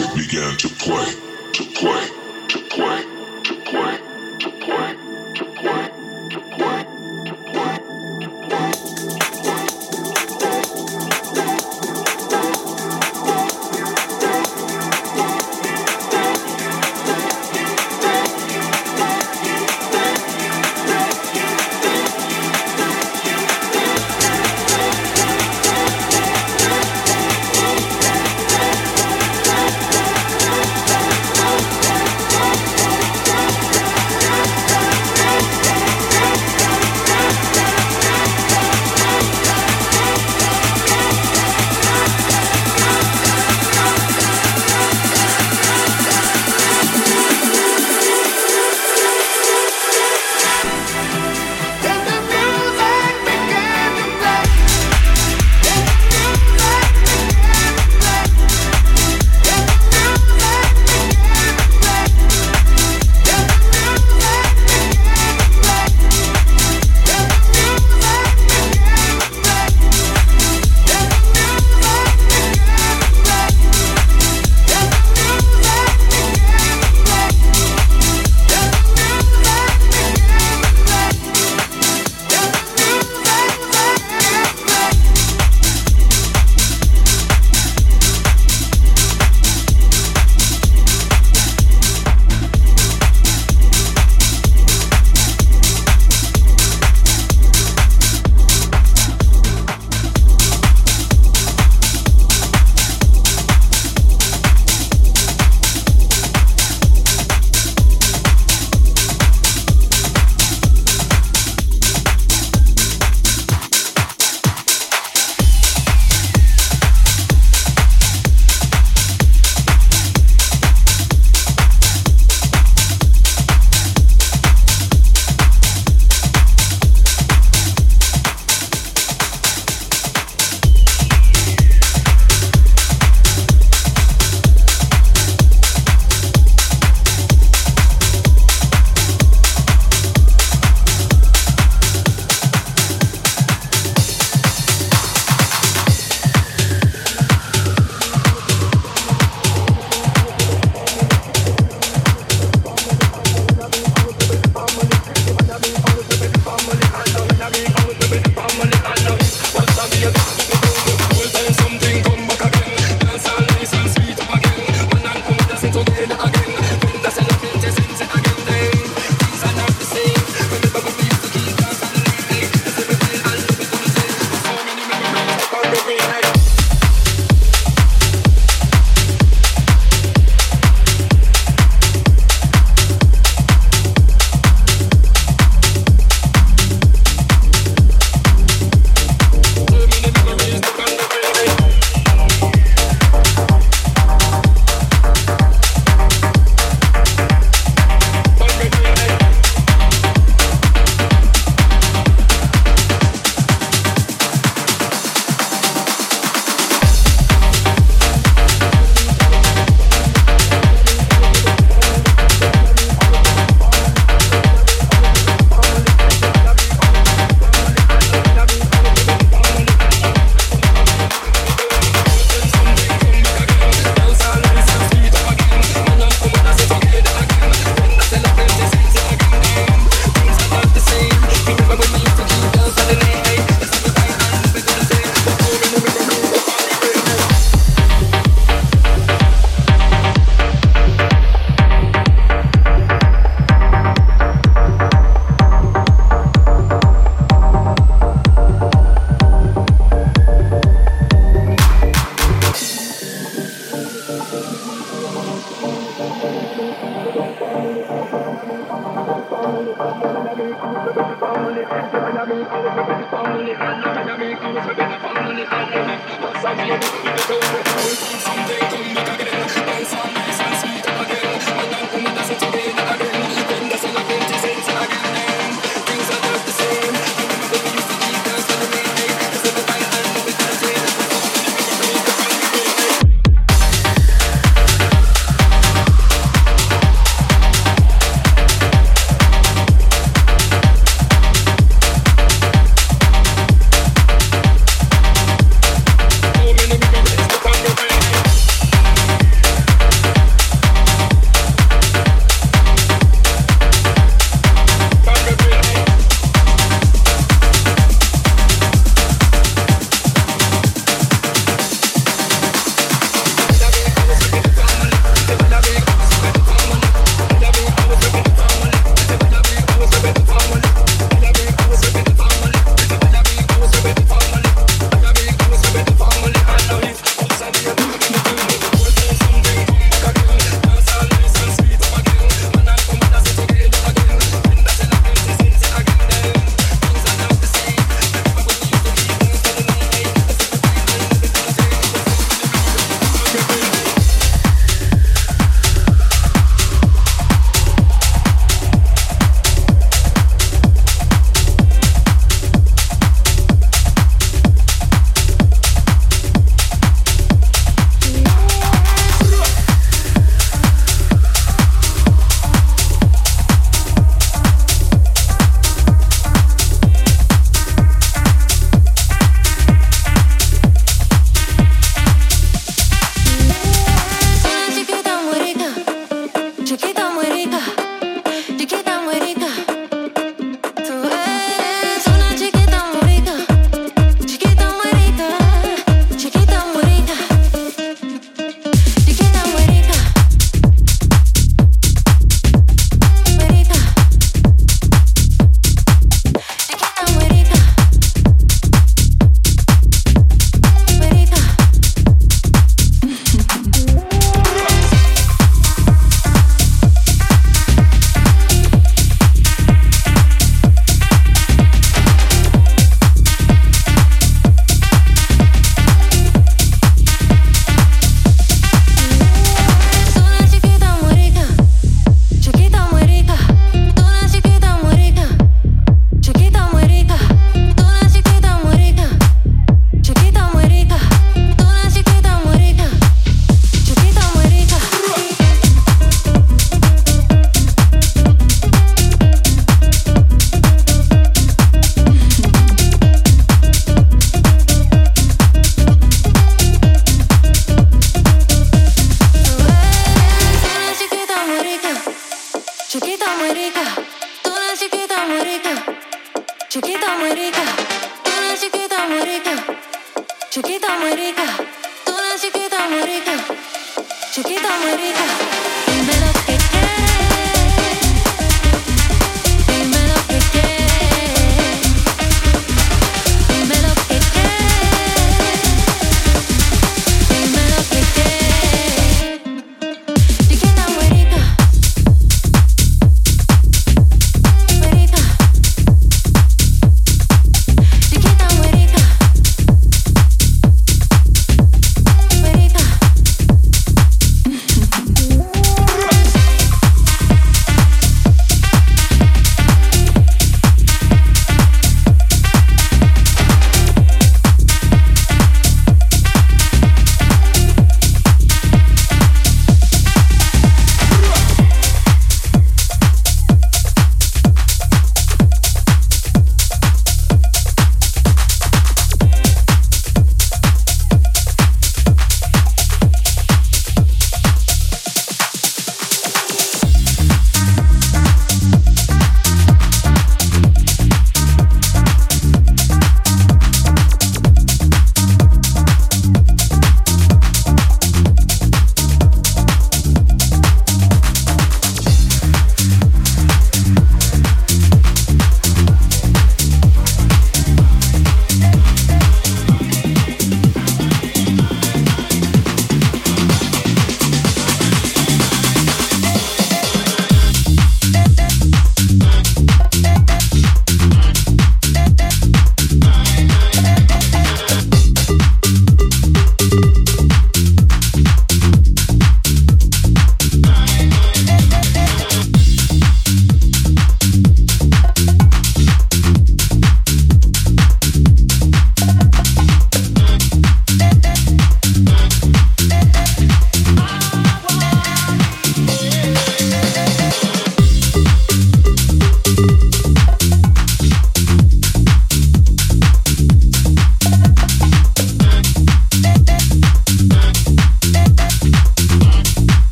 music began to play, to play, to play,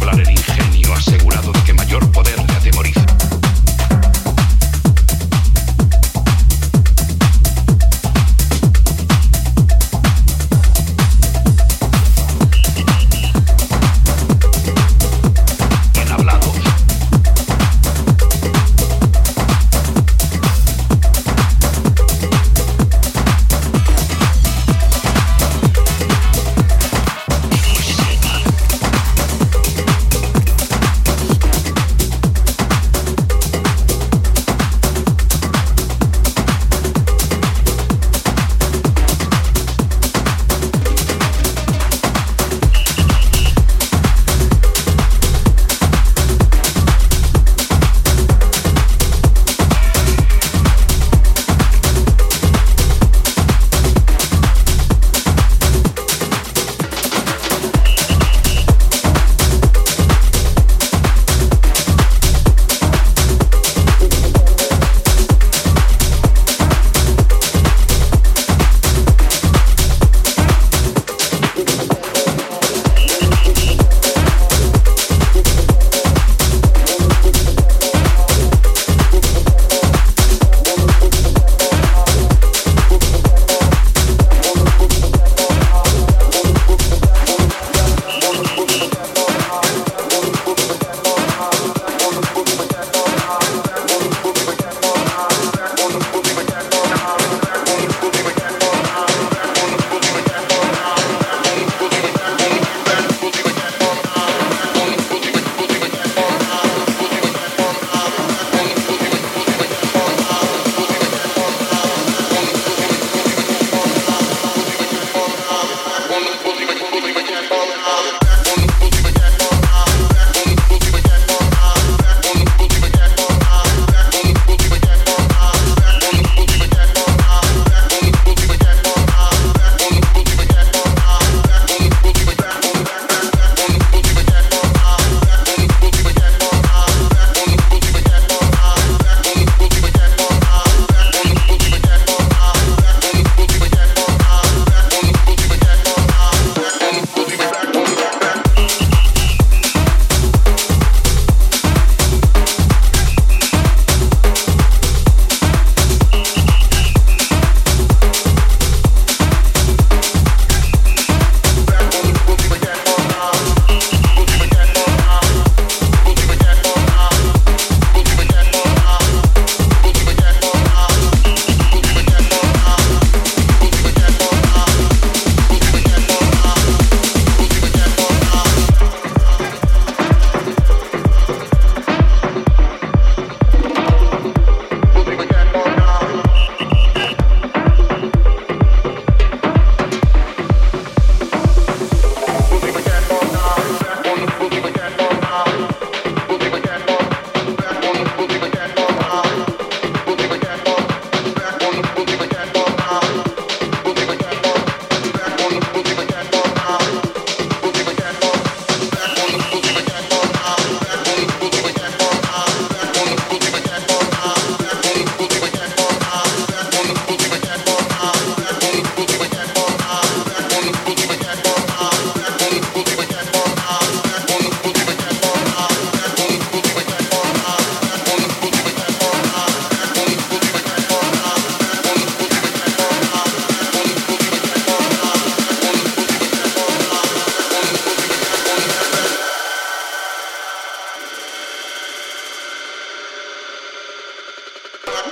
hablaré.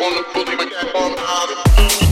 wanna put my back on the island.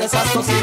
Esas cositas